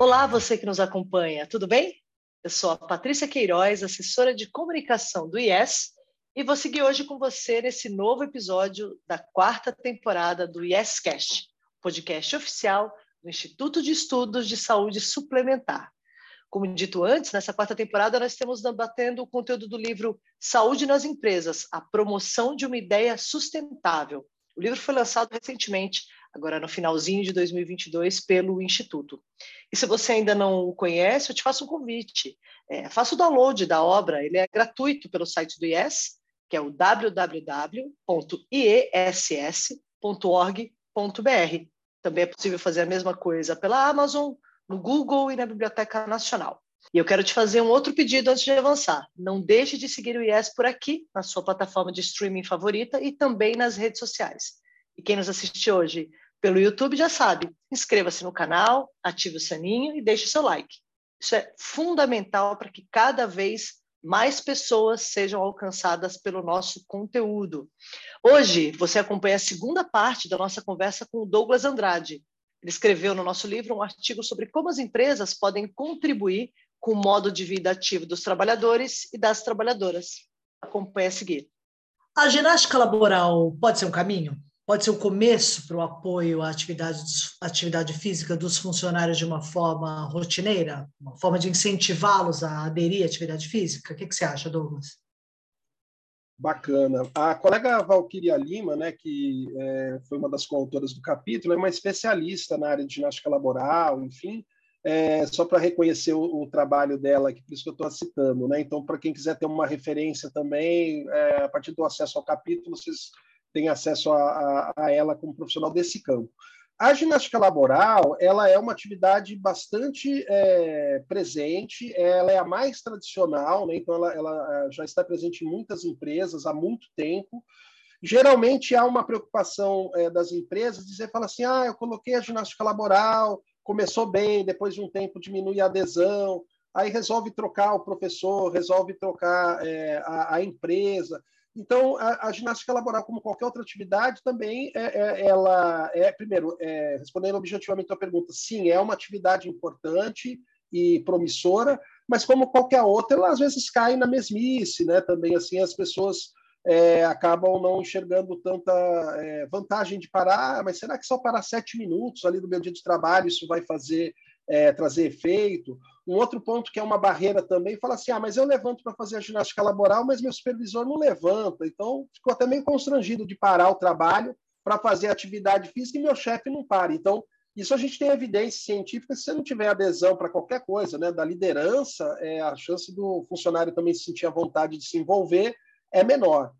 Olá, você que nos acompanha, tudo bem? Eu sou a Patrícia Queiroz, assessora de comunicação do IES, e vou seguir hoje com você nesse novo episódio da quarta temporada do IEScast, podcast oficial do Instituto de Estudos de Saúde Suplementar. Como dito antes, nessa quarta temporada nós estamos debatendo o conteúdo do livro Saúde nas Empresas, a promoção de uma ideia sustentável. O livro foi lançado recentemente agora no finalzinho de 2022, pelo Instituto. E se você ainda não o conhece, eu te faço um convite. É, faça o download da obra, ele é gratuito pelo site do IES, que é o www.iess.org.br. Também é possível fazer a mesma coisa pela Amazon, no Google e na Biblioteca Nacional. E eu quero te fazer um outro pedido antes de avançar. Não deixe de seguir o IES por aqui, na sua plataforma de streaming favorita e também nas redes sociais. E quem nos assiste hoje pelo YouTube já sabe, inscreva-se no canal, ative o sininho e deixe seu like. Isso é fundamental para que cada vez mais pessoas sejam alcançadas pelo nosso conteúdo. Hoje, você acompanha a segunda parte da nossa conversa com o Douglas Andrade. Ele escreveu no nosso livro um artigo sobre como as empresas podem contribuir com o modo de vida ativo dos trabalhadores e das trabalhadoras. Acompanhe a seguir. A ginástica laboral pode ser um caminho? Pode ser o começo para o apoio à atividade, atividade física dos funcionários de uma forma rotineira, uma forma de incentivá-los a aderir à atividade física? O que, que você acha, Douglas? Bacana. A colega Valquíria Lima, né, que é, foi uma das coautoras do capítulo, é uma especialista na área de ginástica laboral, enfim, é, só para reconhecer o, o, trabalho dela, que por isso que eu estou citando. Né? Então, para quem quiser ter uma referência também, é, a partir do acesso ao capítulo, vocês tem acesso a, a, a ela como profissional desse campo. A ginástica laboral ela é uma atividade bastante é, presente, ela é a mais tradicional, né? então ela, ela, é, já está presente em muitas empresas há muito tempo. Geralmente há uma preocupação é, das empresas dizer, fala assim, ah, eu coloquei a ginástica laboral, começou bem, depois de um tempo diminui a adesão, aí resolve trocar o professor, resolve trocar é, a, a empresa. Então, a, a, ginástica laboral, como qualquer outra atividade, também é, é, ela é, primeiro, é, respondendo objetivamente a pergunta, sim, é uma atividade importante e promissora, mas como qualquer outra, ela às vezes cai na mesmice, né? Também assim as pessoas é, acabam não enxergando tanta é, vantagem de parar, mas será que só parar sete minutos ali do meu dia de trabalho isso vai fazer é, trazer efeito. Um outro ponto que é uma barreira também, fala assim, ah, mas eu levanto para fazer a ginástica laboral, mas meu supervisor não levanta. Então, ficou até meio constrangido de parar o trabalho para fazer atividade física e meu chefe não para. Então, isso a gente tem evidência científica, se você não tiver adesão para qualquer coisa, né, da liderança, é, a chance do funcionário também se sentir à vontade de se envolver é menor.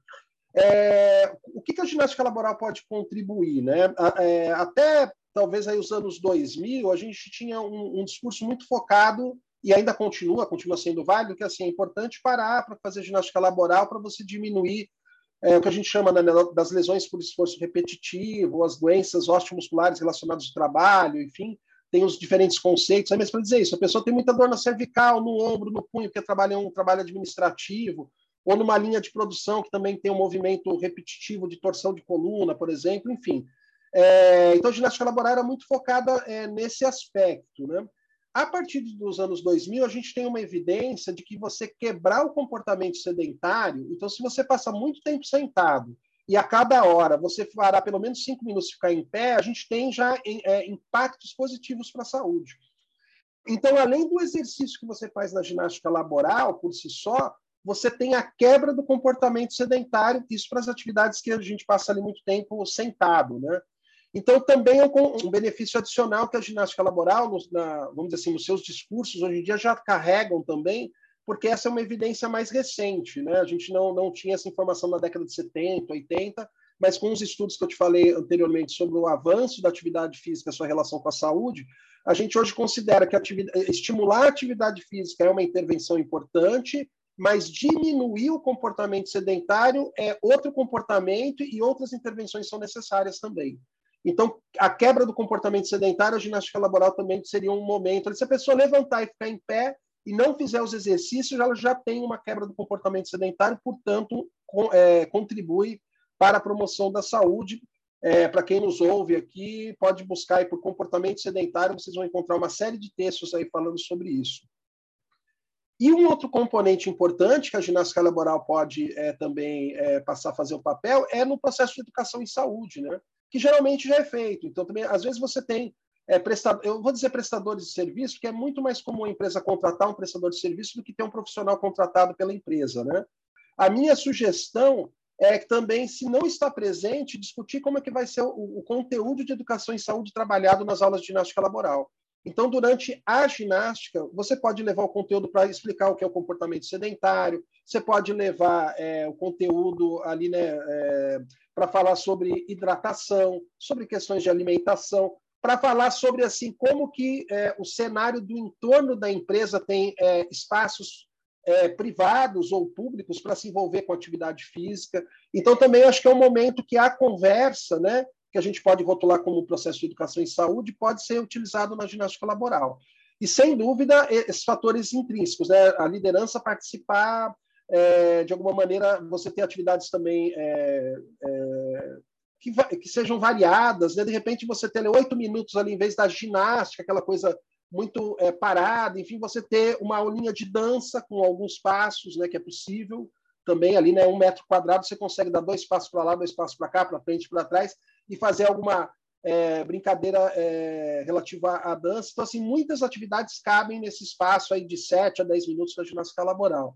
É, o que, que, a ginástica laboral pode contribuir? Né? É, até talvez aí os anos 2000, a gente tinha um, um discurso muito focado e ainda continua, continua sendo válido, que assim, é importante parar para fazer ginástica laboral para você diminuir é, o que a gente chama né, das lesões por esforço repetitivo, as doenças osteomusculares relacionadas ao trabalho, enfim, tem os diferentes conceitos. É mesmo para dizer isso, a pessoa tem muita dor na cervical, no ombro, no punho, porque trabalha um trabalho administrativo, ou numa linha de produção que também tem um movimento repetitivo de torção de coluna, por exemplo, enfim. É, então, a ginástica laboral era muito focada é, nesse aspecto. Né? A partir dos anos 2000, a gente tem uma evidência de que você quebrar o comportamento sedentário, então, se você passa muito tempo sentado e a cada hora você fará pelo menos cinco minutos ficar em pé, a gente tem já é, impactos positivos para a saúde. Então, além do exercício que você faz na ginástica laboral por si só, você tem a quebra do comportamento sedentário, isso para as atividades que a gente passa ali muito tempo sentado, né? Então, também é um benefício adicional que a ginástica laboral, na, vamos dizer assim, nos seus discursos, hoje em dia já carregam também, porque essa é uma evidência mais recente. Né? A gente não, não tinha essa informação na década de 70, 80, mas com os estudos que eu te falei anteriormente sobre o avanço da atividade física, sua relação com a saúde, a gente hoje considera que atividade, estimular a atividade física é uma intervenção importante, mas diminuir o comportamento sedentário é outro comportamento e outras intervenções são necessárias também. Então, a quebra do comportamento sedentário, a ginástica laboral também seria um momento. Se a pessoa levantar e ficar em pé e não fizer os exercícios, ela já tem uma quebra do comportamento sedentário, portanto, com, é, contribui para a promoção da saúde, É, Para quem nos ouve aqui, pode buscar aí por comportamento sedentário, vocês vão encontrar uma série de textos aí falando sobre isso. E um outro componente importante que a ginástica laboral pode é, também é, passar a fazer o papel é no processo de educação em saúde, né? Que geralmente já é feito. Então, também, às vezes você tem é, eu vou dizer prestadores de serviço, porque é muito mais comum a empresa contratar um prestador de serviço do que ter um profissional contratado pela empresa. Né? A minha sugestão é que também, se não está presente, discutir como é que vai ser o, o conteúdo de educação em saúde trabalhado nas aulas de ginástica laboral. Então, durante a ginástica, você pode levar o conteúdo para explicar o que é o comportamento sedentário, você pode levar é, o conteúdo ali né, é, para falar sobre hidratação, sobre questões de alimentação, para falar sobre assim como que é, o cenário do entorno da empresa tem é, espaços é, privados ou públicos para se envolver com atividade física. Então, também acho que é um momento que a conversa, né, que a gente pode rotular como processo de educação em saúde, pode ser utilizado na ginástica laboral. E, sem dúvida, esses fatores intrínsecos, né? a liderança participar, é, de alguma maneira, você ter atividades também é, é, que, que, sejam variadas, né? de repente você ter oito minutos ali, em vez da ginástica, aquela coisa muito é, parada, enfim, você ter uma aulinha de dança com alguns passos, né, que é possível, também ali, né, um metro quadrado, você consegue dar dois passos para lá, dois passos para cá, para frente, para trás, e fazer alguma é, brincadeira é, relativa à dança. Então, assim, muitas atividades cabem nesse espaço aí de 7 a 10 minutos da ginástica laboral.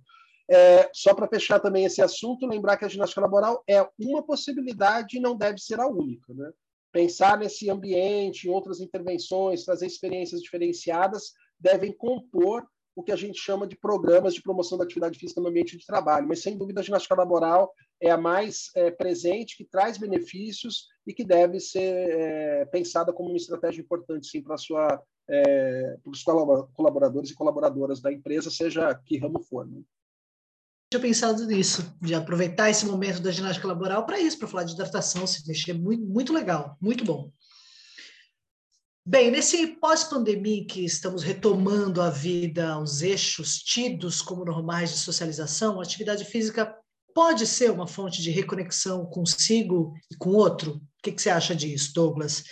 É, só para fechar também esse assunto, lembrar que a ginástica laboral é uma possibilidade e não deve ser a única. Né? Pensar nesse ambiente, outras intervenções, trazer experiências diferenciadas, devem compor o que a gente chama de programas de promoção da atividade física no ambiente de trabalho. Mas, sem dúvida, a ginástica laboral é a mais é, presente, que traz benefícios e que deve ser é, pensada como uma estratégia importante, para, sua, é, para os colaboradores e colaboradoras da empresa, seja que ramo for. Né? Tinha pensado nisso, de aproveitar esse momento da ginástica laboral para isso, para falar de hidratação, se mexer muito, muito legal, muito bom. Bem, nesse pós-pandemia que estamos retomando a vida, os eixos tidos como normais de socialização, a atividade física pode ser uma fonte de reconexão consigo e com outro? O que, que você acha disso, Douglas?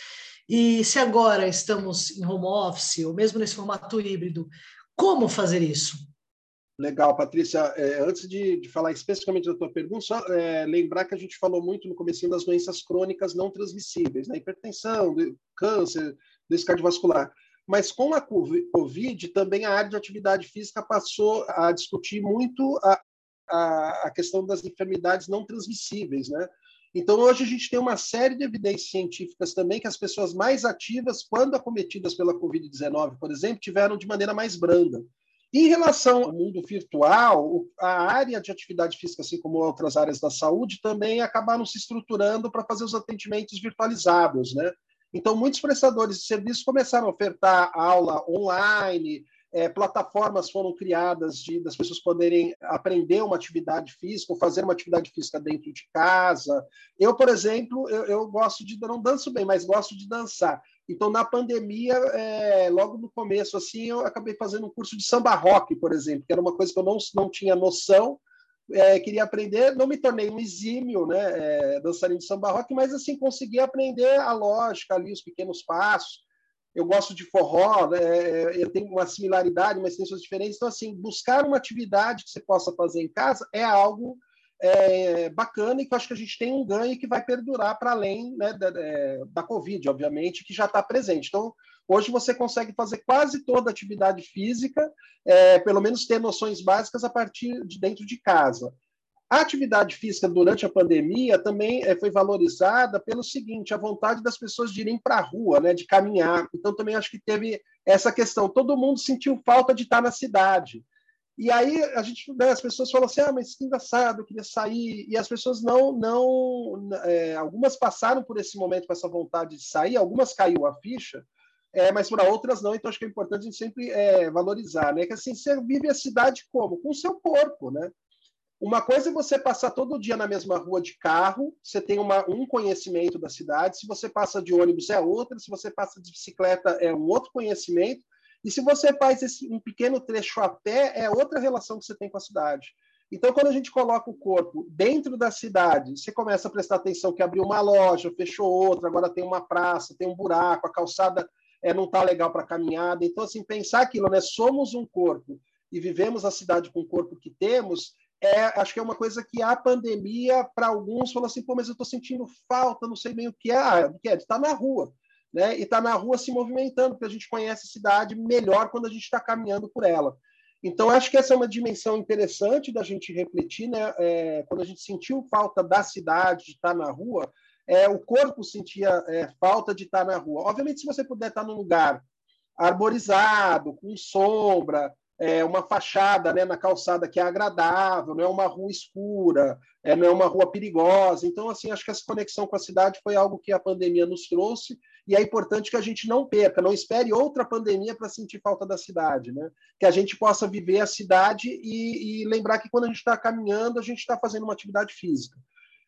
E se agora estamos em home office, ou mesmo nesse formato híbrido, como fazer isso? Legal, Patrícia. É, antes de, de, falar especificamente da tua pergunta, só é, lembrar que a gente falou muito no começo das doenças crônicas não transmissíveis, né? hipertensão, câncer, doença cardiovascular. Mas com a Covid, também a área de atividade física passou a discutir muito a, a, a questão das enfermidades não transmissíveis, né? Então, hoje a gente tem uma série de evidências científicas também que as pessoas mais ativas, quando acometidas pela Covid-19, por exemplo, tiveram de maneira mais branda. Em relação ao mundo virtual, a área de atividade física, assim como outras áreas da saúde, também acabaram se estruturando para fazer os atendimentos virtualizados, né? Então, muitos prestadores de serviços começaram a ofertar aula online, é, plataformas foram criadas de, das pessoas poderem aprender uma atividade física ou fazer uma atividade física dentro de casa. Eu, por exemplo, eu, eu gosto de não danço bem, mas gosto de dançar. Então, na pandemia, é, logo no começo, assim, eu acabei fazendo um curso de samba rock, por exemplo, que era uma coisa que eu não, não tinha noção, é, queria aprender, não me tornei um exímio, né, é, dançarino de samba rock, mas assim consegui aprender a lógica ali, os pequenos passos. Eu gosto de forró, né, eu tenho uma similaridade, mas tem suas diferenças. Então, assim, buscar uma atividade que você possa fazer em casa é algo é, bacana e que eu acho que a gente tem um ganho que vai perdurar para além né, da, da Covid, obviamente, que já está presente. Então, Hoje você consegue fazer quase toda a atividade física, é, pelo menos ter noções básicas a partir de dentro de casa. A atividade física durante a pandemia também é, foi valorizada pelo seguinte: a vontade das pessoas de irem para a rua, né, de caminhar. Então, também acho que teve essa questão. Todo mundo sentiu falta de estar na cidade. E aí a gente, né, as pessoas falam assim, ah, mas que engraçado, eu queria sair. E as pessoas não, não, é, algumas passaram por esse momento com essa vontade de sair, algumas caiu a ficha, é, mas para outras não, então acho que é importante a gente sempre é, valorizar, né? Que assim, você vive a cidade como? Com o seu corpo, né? Uma coisa é você passar todo dia na mesma rua de carro, você tem uma, um conhecimento da cidade, se você passa de ônibus é outra, se você passa de bicicleta é um outro conhecimento, e se você faz esse, um pequeno trecho a pé, é outra relação que você tem com a cidade. Então, quando a gente coloca o corpo dentro da cidade, você começa a prestar atenção que abriu uma loja, fechou outra, agora tem uma praça, tem um buraco, a calçada é, não está legal para caminhada. Então, assim, pensar aquilo, né? Somos um corpo e vivemos a cidade com o corpo que temos, é, acho que é uma coisa que a pandemia, para alguns, falou assim, pô, mas eu estou sentindo falta, não sei bem o que é, ah, o que é, de estar tá na rua, né? E estar tá na rua se movimentando, porque a gente conhece a cidade melhor quando a gente está caminhando por ela. Então, acho que essa é uma dimensão interessante da gente refletir, né? É, quando a gente sentiu falta da cidade, de estar na rua, é, o corpo sentia é, falta de estar na rua. Obviamente, se você puder estar num lugar arborizado, com sombra, é, uma fachada né, na calçada que é agradável, não é uma rua escura, é, não é uma rua perigosa. Então, assim, acho que essa conexão com a cidade foi algo que a pandemia nos trouxe e é importante que a gente não perca, não espere outra pandemia para sentir falta da cidade, né? Que a gente possa viver a cidade e, e lembrar que quando a gente está caminhando, a gente está fazendo uma atividade física.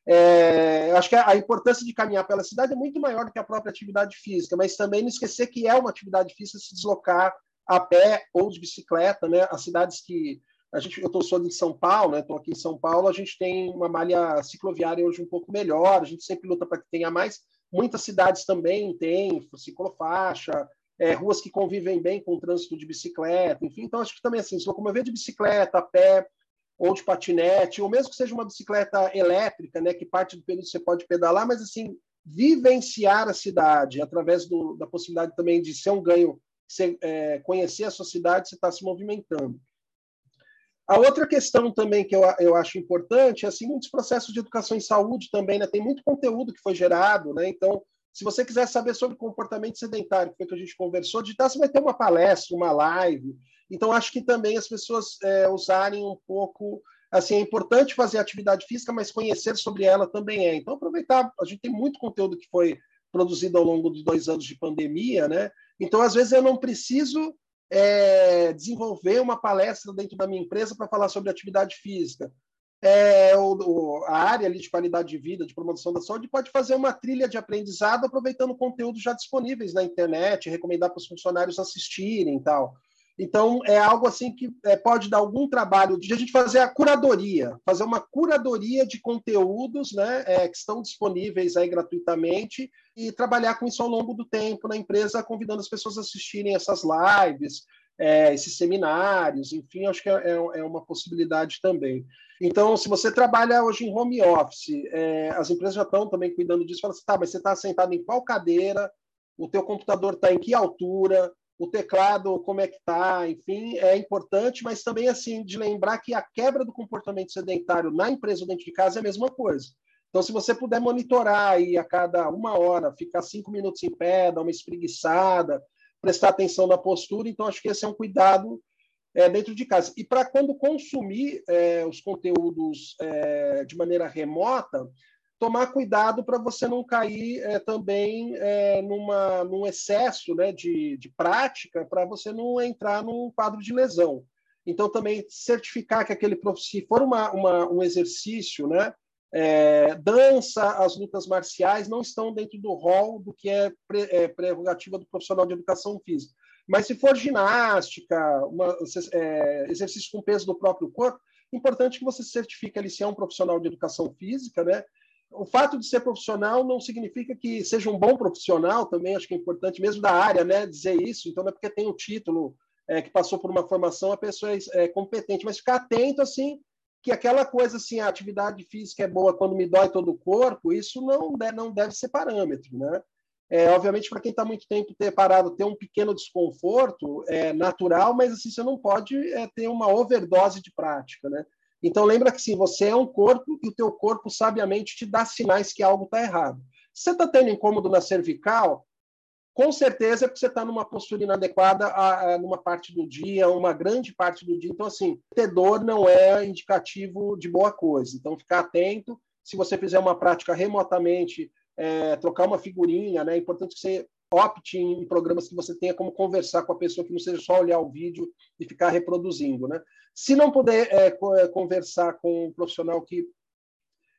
É, acho que a importância de caminhar pela cidade é muito maior do que a própria atividade física, mas também não esquecer que é uma atividade física se deslocar a pé ou de bicicleta, né? As cidades que a gente, eu estou só em São Paulo, né? Estou aqui em São Paulo, a gente tem uma malha cicloviária hoje um pouco melhor, a gente sempre luta para que tenha mais, Muitas cidades também têm ciclofaixa, é, ruas que convivem bem com o trânsito de bicicleta, enfim. Então, acho que também, assim, se locomover de bicicleta, a pé, ou de patinete, ou mesmo que seja uma bicicleta elétrica, né, que parte do período você pode pedalar, mas, assim, vivenciar a cidade através do, da possibilidade também de ser um ganho, ser, é, conhecer a sua cidade, você está se movimentando. A outra questão também que eu, eu acho importante é assim, muitos processos de educação em saúde também, né? Tem muito conteúdo que foi gerado, né? Então, se você quiser saber sobre comportamento sedentário, que foi que a gente conversou, digitar, você vai ter uma palestra, uma live. Então, acho que também as pessoas é, usarem um pouco. Assim, é importante fazer atividade física, mas conhecer sobre ela também é. Então, aproveitar, a gente tem muito conteúdo que foi produzido ao longo de dois anos de pandemia, né? Então, às vezes, eu não preciso é, desenvolver uma palestra dentro da minha empresa para falar sobre atividade física. É, o, o, a área ali de qualidade de vida, de promoção da saúde, pode fazer uma trilha de aprendizado aproveitando conteúdos já disponíveis na internet, recomendar para os funcionários assistirem e tal. Então, é algo assim que é, pode dar algum trabalho de a gente fazer a curadoria, fazer uma curadoria de conteúdos né, é, que estão disponíveis aí gratuitamente e trabalhar com isso ao longo do tempo na empresa, convidando as pessoas a assistirem essas lives, é, esses seminários, enfim, acho que é, é, é uma possibilidade também. Então, se você trabalha hoje em home office, é, as empresas já estão também cuidando disso, fala assim, tá, mas você está sentado em qual cadeira, o teu computador está em que altura, o teclado, como é que está, enfim, é importante, mas também assim de lembrar que a quebra do comportamento sedentário na empresa ou dentro de casa é a mesma coisa. Então, se você puder monitorar aí a cada uma hora, ficar cinco minutos em pé, dar uma espreguiçada, prestar atenção na postura, então acho que esse é um cuidado é, dentro de casa. E para quando consumir é, os conteúdos é, de maneira remota, tomar cuidado para você não cair é, também é, numa, num excesso né, de, de prática, para você não entrar num quadro de lesão. Então, também certificar que aquele se for uma, uma, um exercício, né, é, dança, as lutas marciais não estão dentro do rol do que é, pre, é, prerrogativa do profissional de educação física. Mas se for ginástica, uma, é, exercício com peso do próprio corpo, importante que você certifique ali se é um profissional de educação física, né? O fato de ser profissional não significa que seja um bom profissional, também acho que é importante, mesmo da área, né, dizer isso. Então, não é porque tem um título é, que passou por uma formação, a pessoa é, é, competente, mas ficar atento, assim, que aquela coisa, assim, a atividade física é boa quando me dói todo o corpo, isso não, deve, não deve ser parâmetro, né? É, obviamente, para quem está muito tempo ter parado, ter um pequeno desconforto é natural, mas assim, você não pode é, ter uma overdose de prática, né? Então lembra que sim, você é um corpo e o teu corpo sabiamente te dá sinais que algo está errado. Se você está tendo incômodo na cervical, com certeza é porque você está numa postura inadequada a, a, numa parte do dia, uma grande parte do dia. Então, assim, ter dor não é indicativo de boa coisa. Então, ficar atento. Se você fizer uma prática remotamente, é, trocar uma figurinha, né? É importante que você opte em programas que você tenha como conversar com a pessoa, que não seja só olhar o vídeo e ficar reproduzindo, né? Se não puder é, é, conversar com um profissional que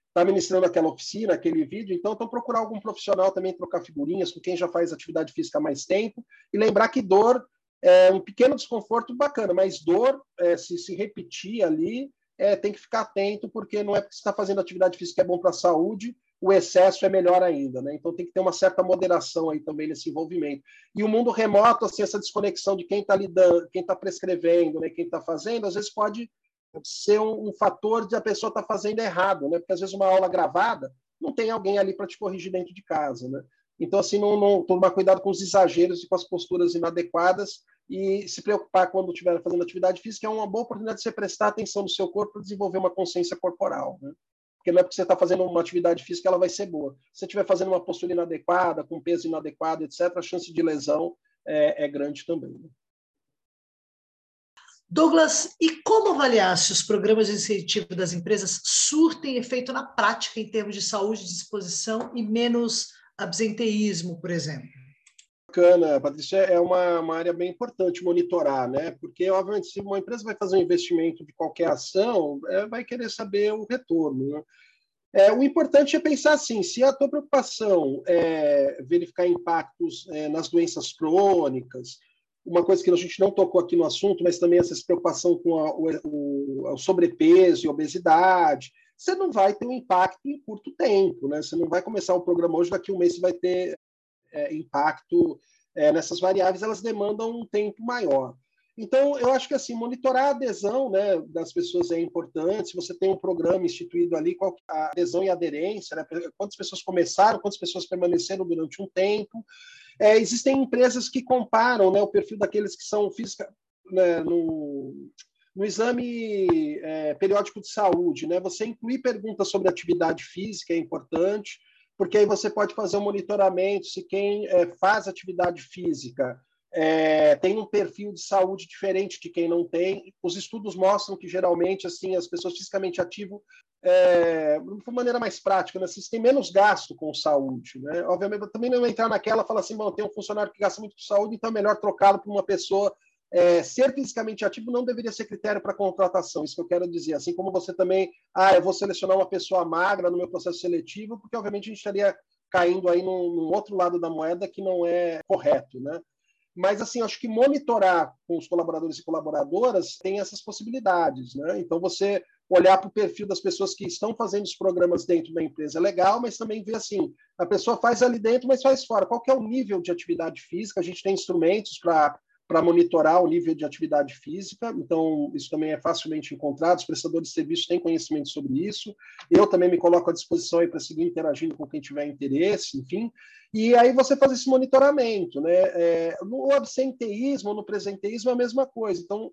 está ministrando aquela oficina, aquele vídeo, então, então procurar algum profissional também trocar figurinhas com quem já faz atividade física há mais tempo e lembrar que dor é um pequeno desconforto bacana, mas dor, é, se se repetir ali, é, tem que ficar atento, porque não é porque você está fazendo atividade física que é bom para a saúde, o excesso é melhor ainda, né? Então tem que ter uma certa moderação aí também nesse envolvimento. E o mundo remoto, assim, essa desconexão de quem está lidando, quem está prescrevendo, né, quem está fazendo, às vezes pode ser um, um fator de a pessoa estar tá fazendo errado, né? Porque às vezes uma aula gravada não tem alguém ali para te corrigir dentro de casa, né? Então, assim, não, não tomar cuidado com os exageros e com as posturas inadequadas e se preocupar quando estiver fazendo atividade física é uma boa oportunidade de você prestar atenção no seu corpo para desenvolver uma consciência corporal, né? Porque não é porque você está fazendo uma atividade física ela vai ser boa. Se você estiver fazendo uma postura inadequada, com peso inadequado, etc., a chance de lesão é, é grande também. Né? Douglas, e como avaliar se os programas de incentivo das empresas surtem efeito na prática em termos de saúde, disposição e menos absenteísmo, por exemplo? Bacana, Patrícia, é uma, uma, área bem importante monitorar, né? Porque, obviamente, se uma empresa vai fazer um investimento de qualquer ação, é, vai querer saber o retorno. Né? É, o importante é pensar assim: se a tua preocupação é verificar impactos é, nas doenças crônicas, uma coisa que a gente não tocou aqui no assunto, mas também essa preocupação com a, o, o, sobrepeso e obesidade, você não vai ter um impacto em curto tempo, né? Você não vai começar um programa hoje, daqui a um mês você vai ter é, impacto é, nessas variáveis, elas demandam um tempo maior. Então, eu acho que assim, monitorar a adesão né, das pessoas é importante. Se você tem um programa instituído ali, qual a adesão e aderência, né, quantas pessoas começaram, quantas pessoas permaneceram durante um tempo. É, existem empresas que comparam né, o perfil daqueles que são física né, no, no exame é, periódico de saúde. Né, você incluir perguntas sobre atividade física é importante porque aí você pode fazer um monitoramento se quem é, faz atividade física é, tem um perfil de saúde diferente de quem não tem. Os estudos mostram que geralmente assim as pessoas fisicamente ativas, é, de uma maneira mais prática, né, têm menos gasto com saúde. Né? Obviamente, também não entrar naquela fala assim, bom, tem um funcionário que gasta muito com saúde, então é melhor trocá-lo por uma pessoa é, ser fisicamente ativo não deveria ser critério para contratação, isso que eu quero dizer. Assim como você também, ah, eu vou selecionar uma pessoa magra no meu processo seletivo, porque obviamente a gente estaria caindo aí num, num outro lado da moeda que não é correto, né? Mas, assim, acho que monitorar com os colaboradores e colaboradoras tem essas possibilidades, né? Então, você olhar para o perfil das pessoas que estão fazendo os programas dentro da empresa é legal, mas também ver assim, a pessoa faz ali dentro, mas faz fora. Qual é o nível de atividade física? A gente tem instrumentos para para monitorar o nível de atividade física, então isso também é facilmente encontrado, os prestadores de serviços têm conhecimento sobre isso, eu também me coloco à disposição para seguir interagindo com quem tiver interesse, enfim, e aí você faz esse monitoramento, né? É, no absenteísmo, no presenteísmo é a mesma coisa, então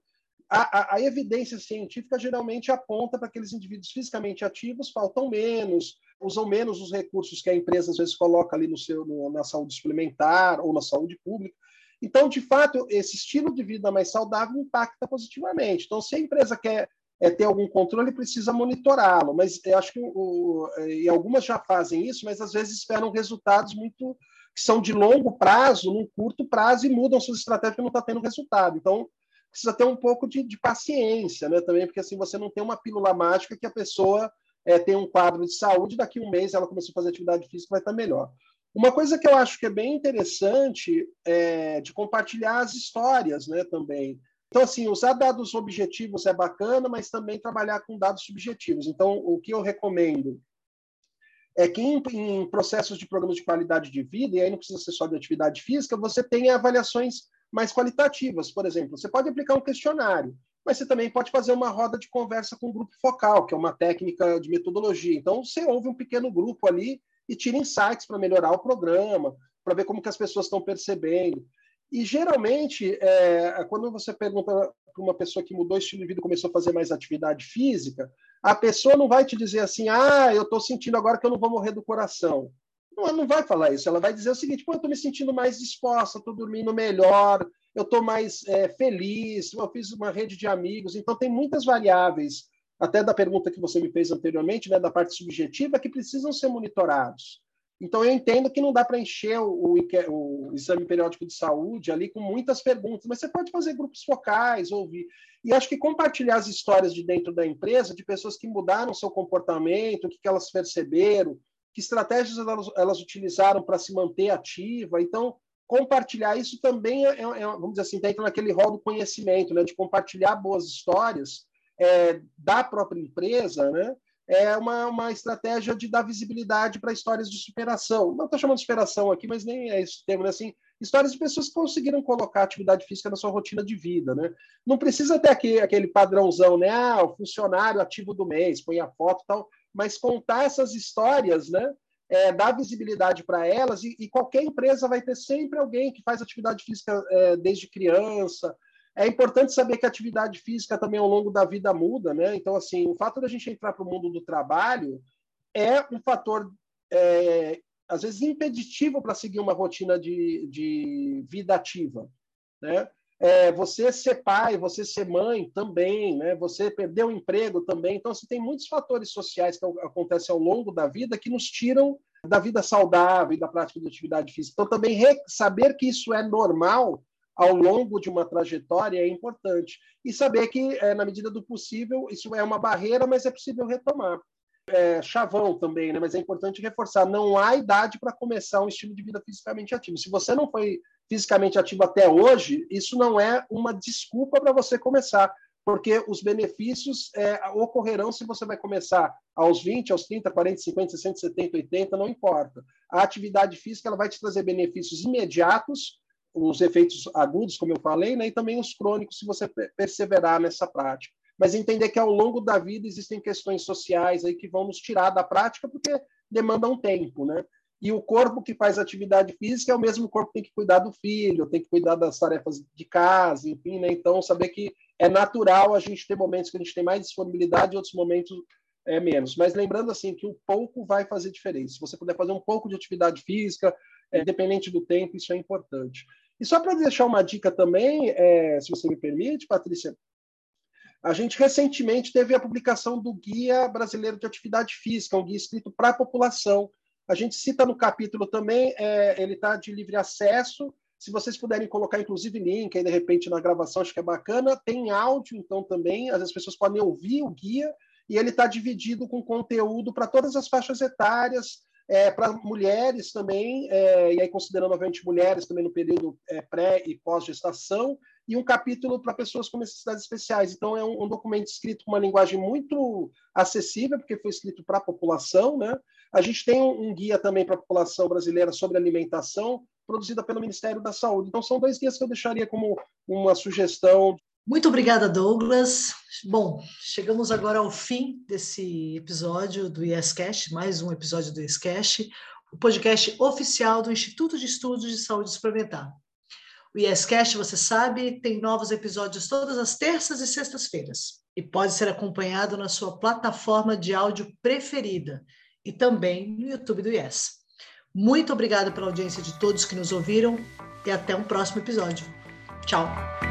a, a, a evidência científica geralmente aponta para aqueles indivíduos fisicamente ativos faltam menos, usam menos os recursos que a empresa às vezes coloca ali no seu, no, na saúde suplementar ou na saúde pública, então, de fato, esse estilo de vida mais saudável impacta positivamente. Então, se a empresa quer é, ter algum controle, precisa monitorá-lo. Mas eu acho que o, e algumas já fazem isso, mas às vezes esperam resultados muito que são de longo prazo, num curto prazo, e mudam suas estratégias porque não está tendo resultado. Então, precisa ter um pouco de, de, paciência, né? Também, porque assim você não tem uma pílula mágica que a pessoa é, tem um quadro de saúde, daqui a um mês ela começou a fazer atividade física, vai estar melhor. Uma coisa que eu acho que é bem interessante é de compartilhar as histórias, né, também. Então, assim, usar dados objetivos é bacana, mas também trabalhar com dados subjetivos. Então, o que eu recomendo é que em, em processos de programas de qualidade de vida, e aí não precisa ser só de atividade física, você tenha avaliações mais qualitativas. Por exemplo, você pode aplicar um questionário, mas você também pode fazer uma roda de conversa com o grupo focal, que é uma técnica de metodologia. Então, você ouve um pequeno grupo ali e tira insights para melhorar o programa, para ver como que as pessoas estão percebendo. E geralmente, é, quando você pergunta para uma pessoa que mudou o estilo de vida e começou a fazer mais atividade física, a pessoa não vai te dizer assim, ah, eu estou sentindo agora que eu não vou morrer do coração. Não, ela não vai falar isso. Ela vai dizer o seguinte: eu estou me sentindo mais disposta, estou dormindo melhor, eu estou mais é, feliz, eu fiz uma rede de amigos. Então, tem muitas variáveis até da pergunta que você me fez anteriormente, né, da parte subjetiva, que precisam ser monitorados. Então, eu entendo que não dá para encher o, o, exame periódico de saúde ali com muitas perguntas, mas você pode fazer grupos focais, ouvir. E acho que compartilhar as histórias de dentro da empresa, de pessoas que mudaram seu comportamento, o que, que elas perceberam, que estratégias elas, elas utilizaram para se manter ativa. Então, compartilhar isso também é, é, vamos dizer assim, está naquele rol do conhecimento, né, de compartilhar boas histórias é, da própria empresa, né? é uma, uma estratégia de dar visibilidade para histórias de superação. Não estou chamando de superação aqui, mas nem é esse termo, né? assim, histórias de pessoas que conseguiram colocar atividade física na sua rotina de vida, né? Não precisa ter aquele, padrãozão, né? Ah, o funcionário ativo do mês, põe a foto e tal, mas contar essas histórias, né? É, dar visibilidade para elas e, e, qualquer empresa vai ter sempre alguém que faz atividade física é, desde criança, é importante saber que a atividade física também ao longo da vida muda, né? Então, assim, o fato da gente entrar para o mundo do trabalho é um fator, é, às vezes, impeditivo para seguir uma rotina de, de vida ativa, né? É, você ser pai, você ser mãe também, né? Você perder o emprego também. Então, assim, tem muitos fatores sociais que acontecem ao longo da vida que nos tiram da vida saudável e da prática de atividade física. Então, também saber que isso é normal ao longo de uma trajetória é importante. E saber que, é, na medida do possível, isso é uma barreira, mas é possível retomar. É, chavão também, né? mas é importante reforçar: não há idade para começar um estilo de vida fisicamente ativo. Se você não foi fisicamente ativo até hoje, isso não é uma desculpa para você começar, porque os benefícios é, ocorrerão se você vai começar aos 20, aos 30, 40, 50, 60, 70, 80, não importa. A atividade física ela vai te trazer benefícios imediatos os efeitos agudos, como eu falei, né, e também os crônicos, se você perseverar nessa prática. Mas entender que ao longo da vida existem questões sociais aí que vão nos tirar da prática porque demandam tempo, né? E o corpo que faz atividade física é o mesmo corpo que tem que cuidar do filho, tem que cuidar das tarefas de casa, enfim, né? Então, saber que é natural a gente ter momentos que a gente tem mais disponibilidade e outros momentos é menos. Mas lembrando assim que o pouco vai fazer diferença. Se você puder fazer um pouco de atividade física, é, independente do tempo, isso é importante. E só para deixar uma dica também, é, se você me permite, Patrícia, a gente recentemente teve a publicação do Guia Brasileiro de Atividade Física, um guia escrito para a população. A gente cita no capítulo também, é, ele está de livre acesso. Se vocês puderem colocar, inclusive, link aí, de repente, na gravação, acho que é bacana. Tem áudio, então, também. As pessoas podem ouvir o guia e ele está dividido com conteúdo para todas as faixas etárias, é, para mulheres também, é, e aí considerando, obviamente, mulheres também no período é, pré e pós-gestação, e um capítulo para pessoas com necessidades especiais. Então, é um, um, documento escrito com uma linguagem muito acessível, porque foi escrito para a população. Né? A gente tem um, um guia também para a população brasileira sobre alimentação, produzida pelo Ministério da Saúde. Então, são dois guias que eu deixaria como uma sugestão muito obrigada, Douglas. Bom, chegamos agora ao fim desse episódio do IESCast, mais um episódio do IESCast, o podcast oficial do Instituto de Estudos de Saúde Suplementar. O IESCast, você sabe, tem novos episódios todas as terças e sextas-feiras e pode ser acompanhado na sua plataforma de áudio preferida e também no YouTube do IES. Muito obrigada pela audiência de todos que nos ouviram e até um próximo episódio. Tchau!